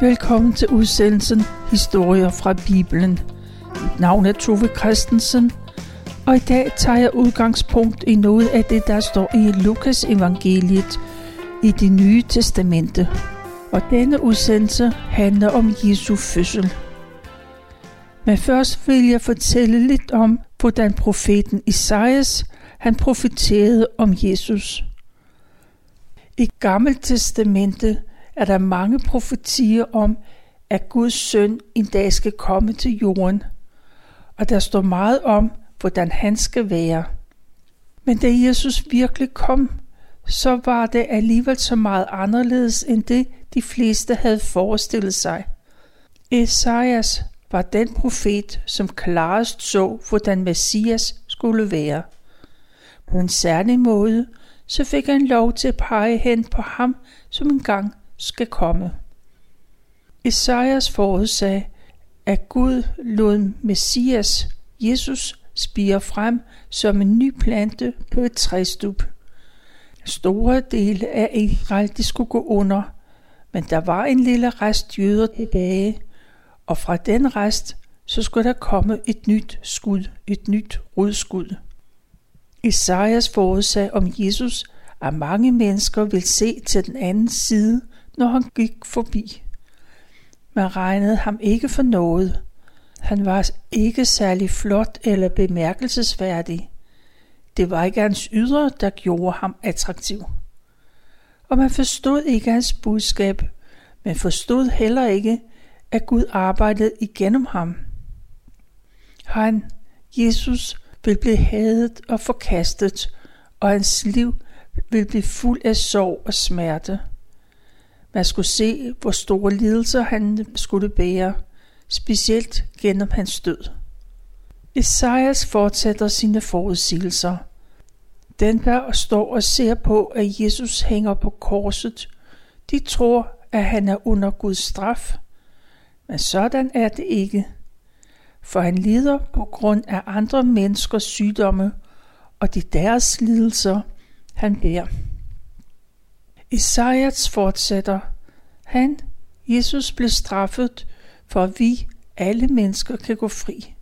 Velkommen til udsendelsen Historier fra Bibelen. Mit navn er Tove Christensen, og i dag tager jeg udgangspunkt i noget af det, der står i Lukas evangeliet i det nye testamente. Og denne udsendelse handler om Jesu fødsel. Men først vil jeg fortælle lidt om, hvordan profeten Isaias han profeterede om Jesus. I Gammelt Testamente er der mange profetier om, at Guds søn en dag skal komme til jorden, og der står meget om, hvordan han skal være. Men da Jesus virkelig kom, så var det alligevel så meget anderledes end det, de fleste havde forestillet sig. Esajas var den profet, som klarest så, hvordan Messias skulle være. På en særlig måde, så fik han lov til at pege hen på ham, som engang skal komme. Esajas forudsag, at Gud lod Messias, Jesus, spire frem som en ny plante på et træstup. Store dele af Israel de skulle gå under, men der var en lille rest jøder tilbage, og fra den rest så skulle der komme et nyt skud, et nyt rodskud. Esajas forudsag om Jesus, at mange mennesker vil se til den anden side – når han gik forbi. Man regnede ham ikke for noget. Han var ikke særlig flot eller bemærkelsesværdig. Det var ikke hans ydre, der gjorde ham attraktiv. Og man forstod ikke hans budskab, men forstod heller ikke, at Gud arbejdede igennem ham. Han, Jesus, vil blive hadet og forkastet, og hans liv vil blive fuld af sorg og smerte. Man skulle se, hvor store lidelser han skulle bære, specielt gennem hans død. Esajas fortsætter sine forudsigelser. Den, der står og ser på, at Jesus hænger på korset, de tror, at han er under Guds straf. Men sådan er det ikke. For han lider på grund af andre menneskers sygdomme, og de deres lidelser, han bærer. Esajas fortsætter. Han, Jesus, blev straffet, for at vi, alle mennesker, kan gå fri.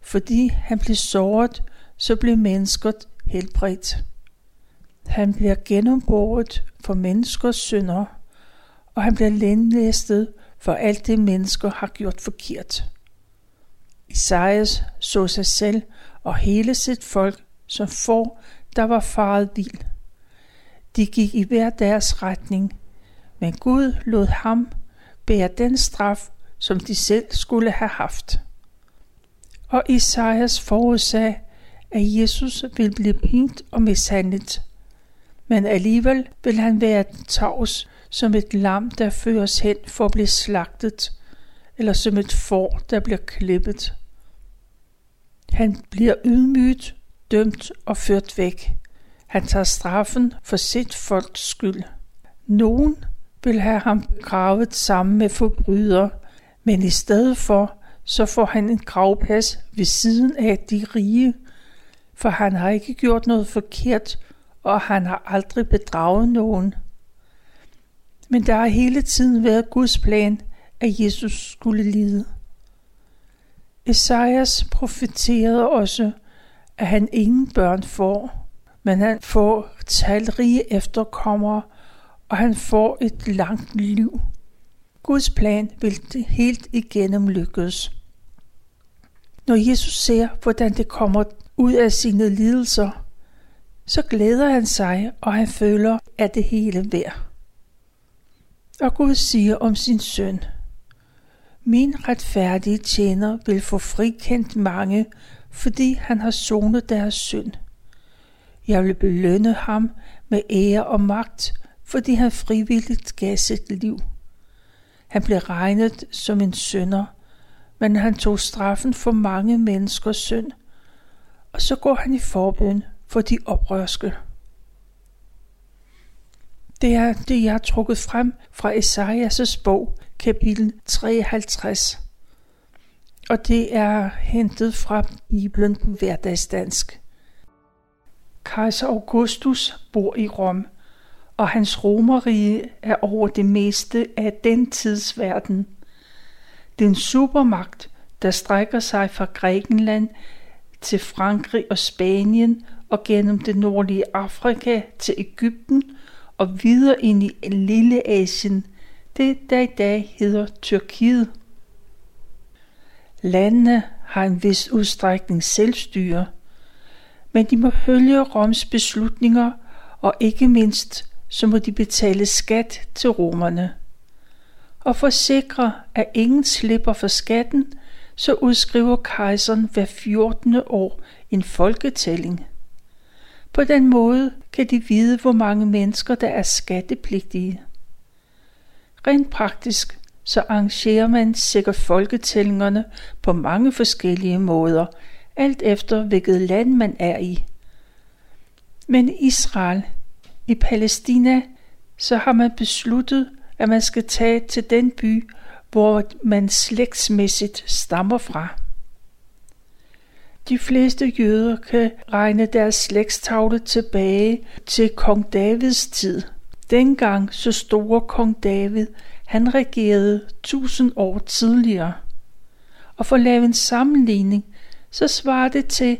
Fordi han blev såret, så blev mennesket helbredt. Han bliver gennemboret for menneskers synder, og han bliver lemlæstet for alt det mennesker har gjort forkert. Isaias så sig selv og hele sit folk som får, der var faret vild. De gik i hver deres retning, men Gud lod ham bære den straf, som de selv skulle have haft. Og Isaias forudsag, at Jesus ville blive pint og mishandlet, men alligevel vil han være tavs som et lam, der føres hen for at blive slagtet, eller som et får, der bliver klippet. Han bliver ydmygt, dømt og ført væk. Han tager straffen for sit folks skyld. Nogen vil have ham begravet sammen med forbrydere, men i stedet for, så får han en gravplads ved siden af de rige, for han har ikke gjort noget forkert, og han har aldrig bedraget nogen. Men der har hele tiden været Guds plan, at Jesus skulle lide. Esajas profeterede også, at han ingen børn får, men han får talrige efterkommere, og han får et langt liv. Guds plan vil det helt igennem lykkes. Når Jesus ser, hvordan det kommer ud af sine lidelser, så glæder han sig, og han føler, at det hele værd. Og Gud siger om sin søn, Min retfærdige tjener vil få frikendt mange, fordi han har sonet deres synd. Jeg vil belønne ham med ære og magt, fordi han frivilligt gav sit liv. Han blev regnet som en synder, men han tog straffen for mange menneskers synd, og så går han i forbøn for de oprørske. Det er det, jeg har trukket frem fra Esajas' bog, kapitel 53. Og det er hentet fra Bibelen på hverdagsdansk. Kejser Augustus bor i Rom – og hans romerige er over det meste af den tids verden. Supermagt, der strækker sig fra Grækenland til Frankrig og Spanien og gennem det nordlige Afrika til Ægypten og videre ind i Lille Asien, det der i dag hedder Tyrkiet. Landene har en vis udstrækning selvstyre, men de må følge Roms beslutninger, og ikke mindst så må de betale skat til romerne. Og for at sikre, at ingen slipper for skatten, så udskriver kejseren hver 14. år en folketælling. På den måde kan de vide, hvor mange mennesker, der er skattepligtige. Rent praktisk så arrangerer man sikkert folketællingerne på mange forskellige måder, alt efter hvilket land man er i. Men i Israel, i Palæstina, så har man besluttet, at man skal tage til den by, hvor man slægtsmæssigt stammer fra. De fleste jøder kan regne deres slægtstavle tilbage til kong Davids tid. Dengang så store kong David, han regerede tusind år tidligere. Og for at lave en sammenligning, så svarer det til,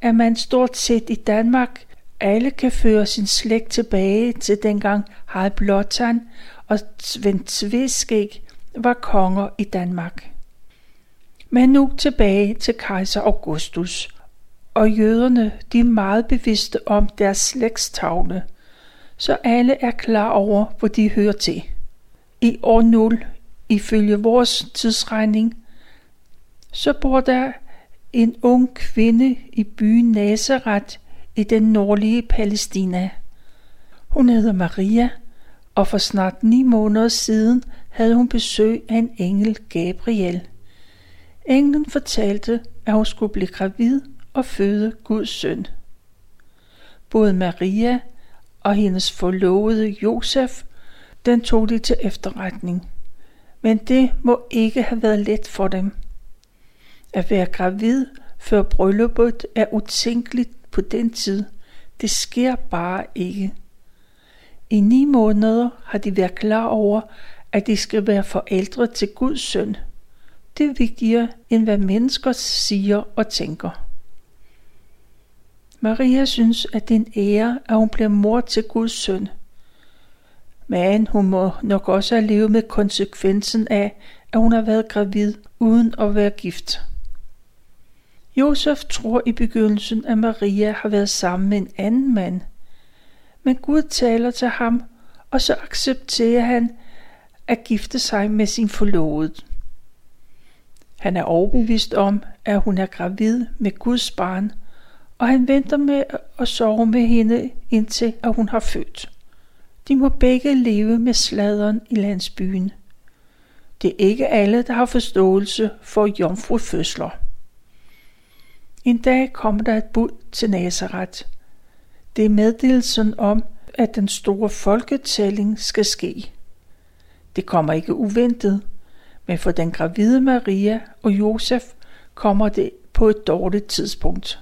at man stort set i Danmark alle kan føre sin slægt tilbage til dengang Harald Blåtand og Svend Tveskæg var konger i Danmark. Men nu tilbage til kejser Augustus. Og jøderne, de er meget bevidste om deres slægtstavle, så alle er klar over, hvor de hører til. I år 0, ifølge vores tidsregning, så bor der en ung kvinde i byen Nazareth i den nordlige Palæstina. Hun hedder Maria, og for snart ni måneder siden havde hun besøg af en engel Gabriel. Englen fortalte, at hun skulle blive gravid og føde Guds søn. Både Maria og hendes forlovede Josef, den tog de til efterretning. Men det må ikke have været let for dem. At være gravid før brylluppet er utænkeligt på den tid. Det sker bare ikke. I ni måneder har de været klar over, at de skal være forældre til Guds søn. Det er vigtigere, end hvad mennesker siger og tænker. Maria synes, at det er en ære, at hun bliver mor til Guds søn. Men hun må nok også have levet med konsekvensen af, at hun har været gravid uden at være gift. Josef tror i begyndelsen, at Maria har været sammen med en anden mand. Men Gud taler til ham, og så accepterer han at gifte sig med sin forlovede. Han er overbevist om, at hun er gravid med Guds barn, og han venter med at sove med hende indtil at hun har født. De må begge leve med sladeren i landsbyen. Det er ikke alle, der har forståelse for jomfrufødsler. En dag kommer der et bud til Nazareth. Det er meddelelsen om, at den store folketælling skal ske. Det kommer ikke uventet, men for den gravide Maria og Josef kommer det på et dårligt tidspunkt.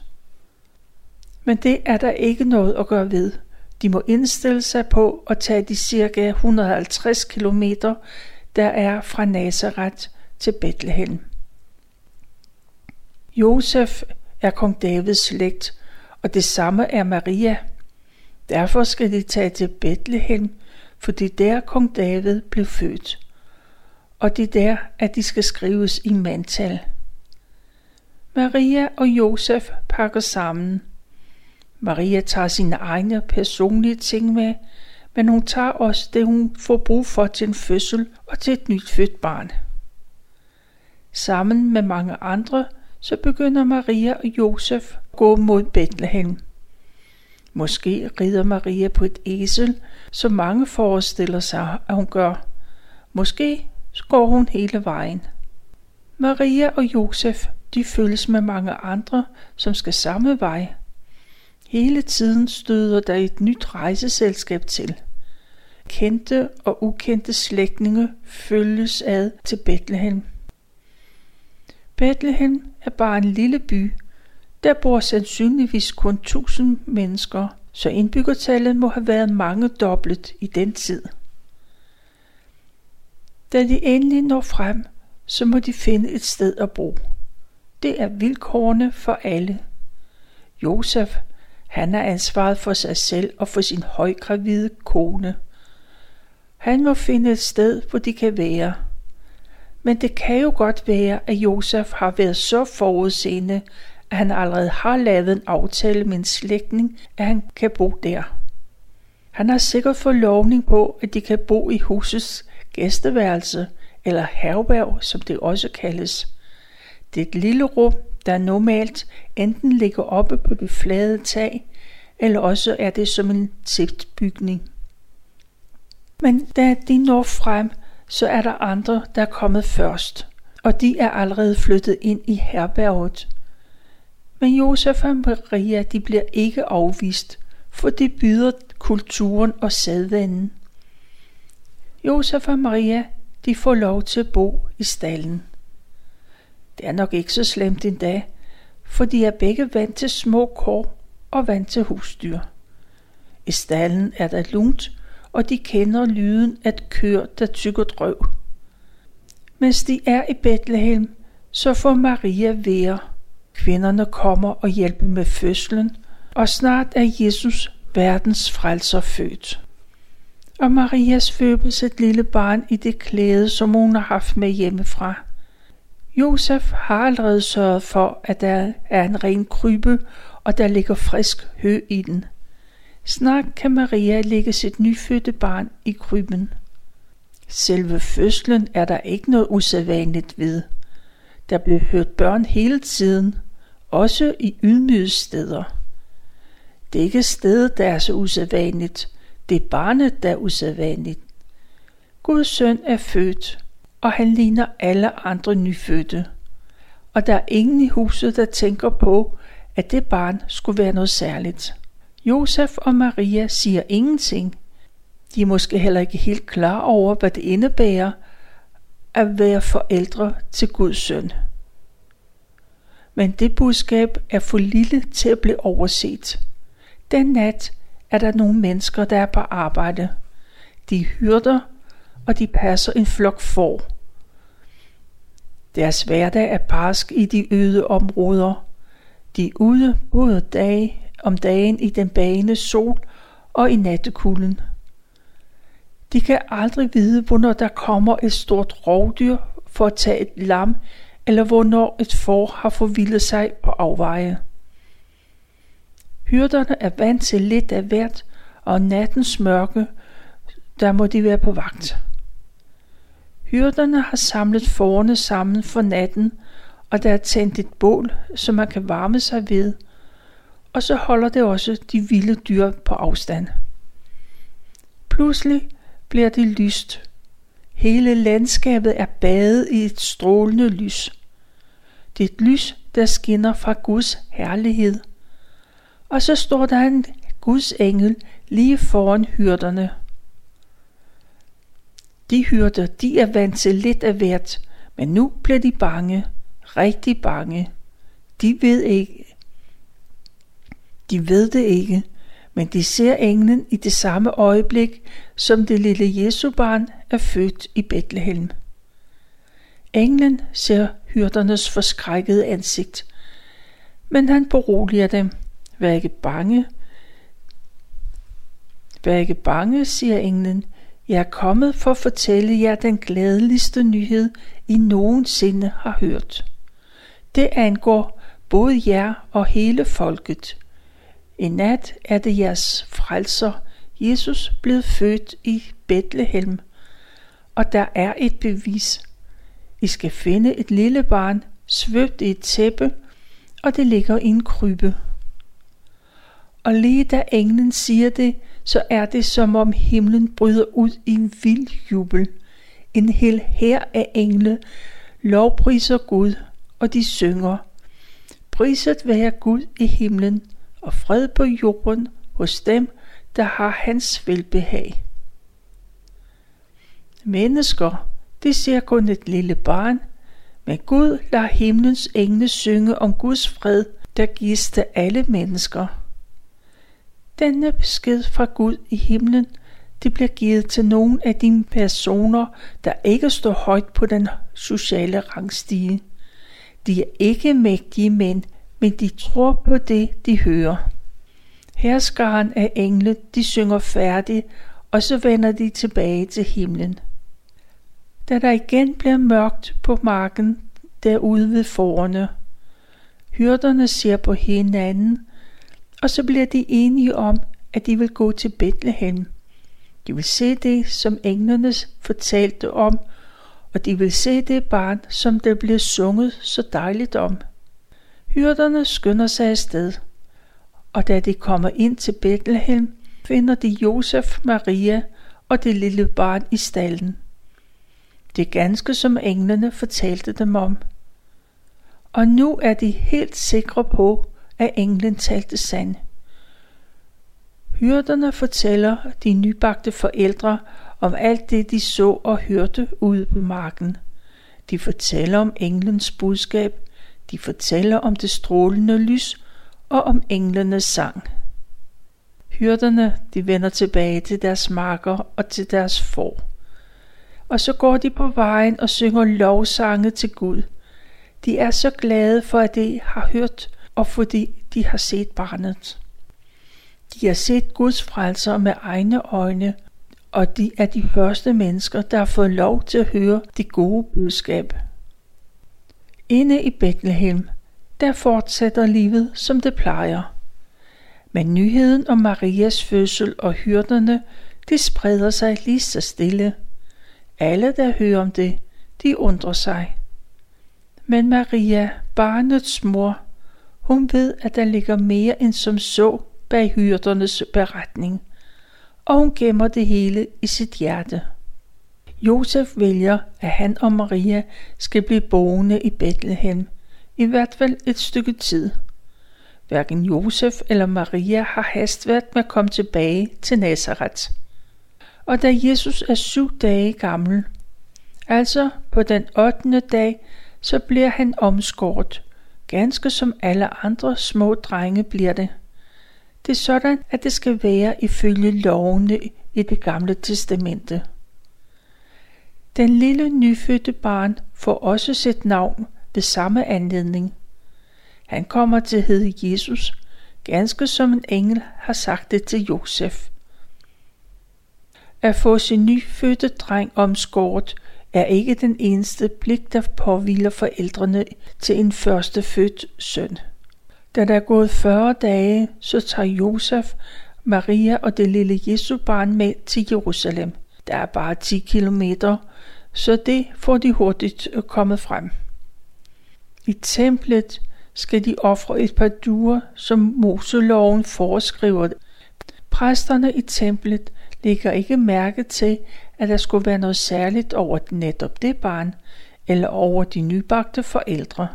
Men det er der ikke noget at gøre ved. De må indstille sig på at tage de cirka 150 km, der er fra Nazareth til Bethlehem. Josef er kong Davids slægt, og det samme er Maria. Derfor skal de tage til Bethlehem, fordi der kong David blev født. Og det er der, at de skal skrives i mantal. Maria og Josef pakker sammen. Maria tager sine egne personlige ting med, men hun tager også det, hun får brug for til en fødsel og til et nyt født barn. Sammen med mange andre så begynder Maria og Josef at gå mod Bethlehem. Måske rider Maria på et esel, som mange forestiller sig, at hun gør. Måske går hun hele vejen. Maria og Josef, de følges med mange andre, som skal samme vej. Hele tiden støder der et nyt rejseselskab til. Kendte og ukendte slægtninge følges ad til Bethlehem. Bethlehem er bare en lille by. Der bor sandsynligvis kun 1000 mennesker, så indbyggertallet må have været mange dobbelt i den tid. Da de endelig når frem, så må de finde et sted at bo. Det er vilkårene for alle. Josef, han har ansvaret for sig selv og for sin højgravide kone. Han må finde et sted, hvor de kan være. Men det kan jo godt være, at Josef har været så forudseende, at han allerede har lavet en aftale med en slægtning, at han kan bo der. Han har sikkert fået lovning på, at de kan bo i husets gæsteværelse, eller herberg, som det også kaldes. Det er et lille rum, der normalt enten ligger oppe på det flade tag, eller også er det som en tiltbygning. Men da de når frem, så er der andre, der er kommet først, og de er allerede flyttet ind i herberget. Men Josef og Maria, de bliver ikke afvist, for de byder kulturen og sædvanen. Josef og Maria, de får lov til at bo i stallen. Det er nok ikke så slemt endda, dag, for de er begge vant til små kår og vant til husdyr. I stallen er der lunt, og de kender lyden af et køer, der tykker drøv. Mens de er i Bethlehem, så får Maria være. Kvinderne kommer og hjælper med fødslen, og snart er Jesus verdens frelser født. Og Marias føbes et lille barn i det klæde, som hun har haft med hjemmefra. Josef har allerede sørget for, at der er en ren krybe, og der ligger frisk hø i den. Snart kan Maria lægge sit nyfødte barn i krybben. Selve fødslen er der ikke noget usædvanligt ved. Der blev hørt børn hele tiden, også i ydmyge steder. Det er ikke stedet, der er så usædvanligt. Det er barnet, der er usædvanligt. Guds søn er født, og han ligner alle andre nyfødte. Og der er ingen i huset, der tænker på, at det barn skulle være noget særligt. Josef og Maria siger ingenting. De er måske heller ikke helt klar over, hvad det indebærer at være forældre til Guds søn. Men det budskab er for lille til at blive overset. Den nat er der nogle mennesker, der er på arbejde. De hyrder, og de passer en flok får. Deres hverdag er barsk i de øde områder. De er ude både dag om dagen i den bagende sol og i nattekulden. De kan aldrig vide, hvornår der kommer et stort rovdyr for at tage et lam, eller hvornår et får har forvildet sig på afveje. Hyrderne er vant til lidt af hvert, og nattens mørke, der må de være på vagt. Hyrderne har samlet forne sammen for natten, og der er tændt et bål, som man kan varme sig ved – og så holder det også de vilde dyr på afstand. Pludselig bliver det lyst. Hele landskabet er badet i et strålende lys. Det er et lys, der skinner fra Guds herlighed. Og så står der en Guds engel lige foran hyrderne. De hyrder, de er vant til lidt af hvert, men nu bliver de bange, rigtig bange. De ved ikke, de ved det ikke, men de ser englen i det samme øjeblik, som det lille Jesu-barn er født i Bethlehem. Englen ser hyrdernes forskrækkede ansigt, men han beroliger dem. Vær ikke bange. Vær ikke bange, siger englen. Jeg er kommet for at fortælle jer den glædeligste nyhed, I nogensinde har hørt. Det angår både jer og hele folket. I nat er det jeres frelser, Jesus, blevet født i Bethlehem, og der er et bevis. I skal finde et lille barn, svøbt i et tæppe, og det ligger i en krybbe. Og lige da englen siger det, så er det som om himlen bryder ud i en vild jubel. En hel her af engle lovpriser Gud, og de synger. Priset være Gud i himlen, og fred på jorden hos dem, der har hans velbehag. Mennesker, de ser kun et lille barn, men Gud lader himlens engle synge om Guds fred, der gives til alle mennesker. Denne besked fra Gud i himlen, det bliver givet til nogle af de personer, der ikke står højt på den sociale rangstige. De er ikke mægtige mænd, men de tror på det, de hører. Herskaren af engle, de synger færdigt, og så vender de tilbage til himlen. Da der igen bliver mørkt på marken derude ved forerne, hyrderne ser på hinanden, og så bliver de enige om, at de vil gå til Bethlehem. De vil se det, som englene fortalte om, og de vil se det barn, som der blev sunget så dejligt om. Hyrderne skynder sig afsted, og da de kommer ind til Bethlehem, finder de Josef, Maria og det lille barn i stallen. Det er ganske som englene fortalte dem om. Og nu er de helt sikre på, at englen talte sand. Hyrderne fortæller de nybagte forældre om alt det, de så og hørte ude på marken. De fortæller om englens budskab, de fortæller om det strålende lys og om englenes sang. Hyrderne, de vender tilbage til deres marker og til deres får. Og så går de på vejen og synger lovsange til Gud. De er så glade for, at de har hørt, og fordi de har set barnet. De har set Guds frelser med egne øjne, og de er de første mennesker, der har fået lov til at høre det gode budskab. Inde i Bethlehem, der fortsætter livet, som det plejer. Men nyheden om Marias fødsel og hyrderne, det spreder sig lige så stille. Alle, der hører om det, de undrer sig. Men Maria, barnets mor, hun ved, at der ligger mere end som så bag hyrdernes beretning, og hun gemmer det hele i sit hjerte. Josef vælger, at han og Maria skal blive boende i Bethlehem, i hvert fald et stykke tid. Hverken Josef eller Maria har hastværk med at komme tilbage til Nazareth. Og da Jesus er syv dage gammel, altså på den 8. dag, så bliver han omskåret, ganske som alle andre små drenge bliver det. Det er sådan, at det skal være ifølge lovene i det gamle testamente. Den lille nyfødte barn får også sit navn ved samme anledning. Han kommer til at hedde Jesus, ganske som en engel har sagt det til Josef. At få sin nyfødte dreng omskåret er ikke den eneste pligt, der påviler forældrene til en førstefødt søn. Da der er gået 40 dage, så tager Josef, Maria og det lille Jesu barn med til Jerusalem. Der er bare 10 kilometer, så det får de hurtigt øh, kommet frem. I templet skal de ofre et par duer, som Moseloven foreskriver. Præsterne i templet lægger ikke mærke til, at der skulle være noget særligt over netop det barn, eller over de nybagte forældre.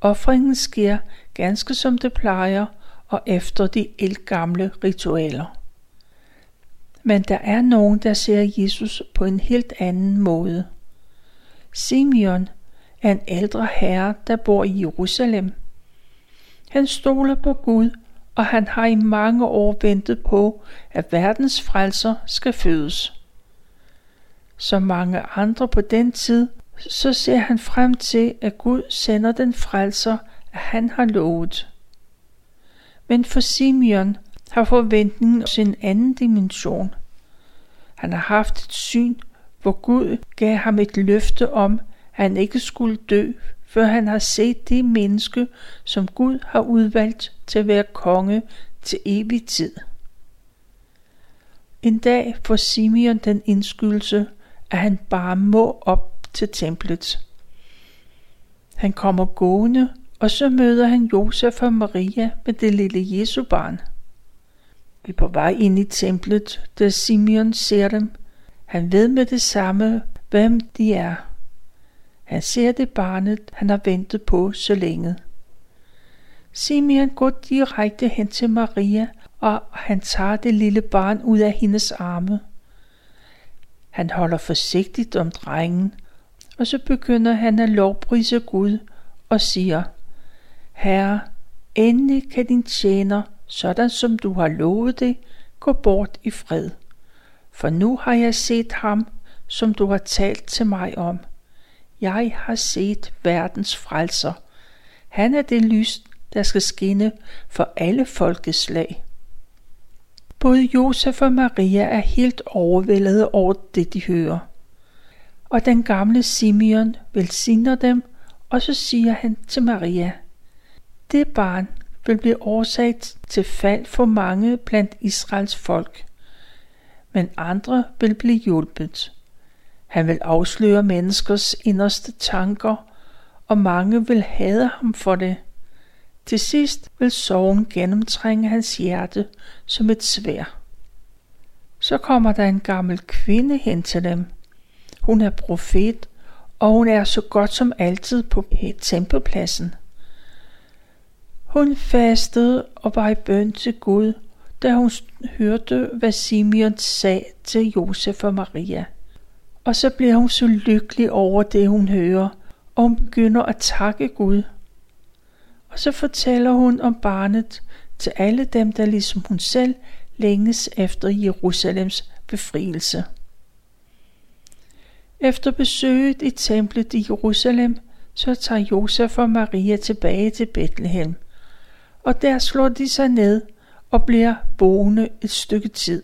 Offringen sker ganske som det plejer og efter de elgamle ritualer. Men der er nogen, der ser Jesus på en helt anden måde. Simeon er en ældre herre, der bor i Jerusalem. Han stoler på Gud, og han har i mange år ventet på, at verdens frelser skal fødes. Som mange andre på den tid, så ser han frem til, at Gud sender den frelser, at han har lovet. Men for Simeon har forventningen sin anden dimension. Han har haft et syn, hvor Gud gav ham et løfte om, at han ikke skulle dø, før han har set det menneske, som Gud har udvalgt til at være konge til evig tid. En dag får Simeon den indskydelse, at han bare må op til templet. Han kommer gående, og så møder han Josef og Maria med det lille Jesu barn. Vi er på vej ind i templet, da Simeon ser dem. Han ved med det samme, hvem de er. Han ser det barnet, han har ventet på så længe. Simeon går direkte hen til Maria, og han tager det lille barn ud af hendes arme. Han holder forsigtigt om drengen, og så begynder han at lovprise Gud og siger, Herre, endelig kan din tjener sådan som du har lovet det, gå bort i fred. For nu har jeg set ham, som du har talt til mig om. Jeg har set verdens frelser. Han er det lys, der skal skinne for alle folkeslag. Både Josef og Maria er helt overvældet over det, de hører. Og den gamle Simeon velsigner dem, og så siger han til Maria, det barn vil blive årsag til fald for mange blandt Israels folk, men andre vil blive hjulpet. Han vil afsløre menneskers inderste tanker, og mange vil hade ham for det. Til sidst vil sorgen gennemtrænge hans hjerte som et svær. Så kommer der en gammel kvinde hen til dem. Hun er profet, og hun er så godt som altid på tempelpladsen. Hun fastede og var i bøn til Gud, da hun hørte, hvad Simeon sagde til Josef og Maria. Og så bliver hun så lykkelig over det, hun hører, og hun begynder at takke Gud. Og så fortæller hun om barnet til alle dem, der ligesom hun selv længes efter Jerusalems befrielse. Efter besøget i templet i Jerusalem, så tager Josef og Maria tilbage til Bethlehem, og der slår de sig ned og bliver boende et stykke tid.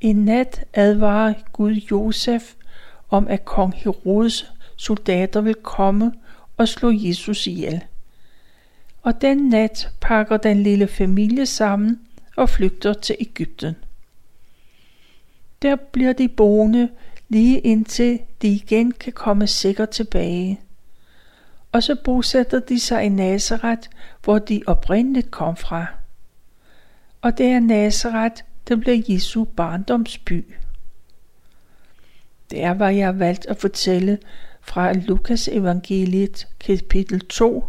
En nat advarer Gud Josef om, at kong Herodes soldater vil komme og slå Jesus ihjel. Og den nat pakker den lille familie sammen og flygter til Ægypten. Der bliver de boende lige indtil de igen kan komme sikkert tilbage. Og så bosætter de sig i Nazareth, hvor de oprindeligt kom fra. Og det er Nazareth, der blev Jesu barndomsby. Der var jeg valgt at fortælle fra Lukas evangeliet kapitel 2,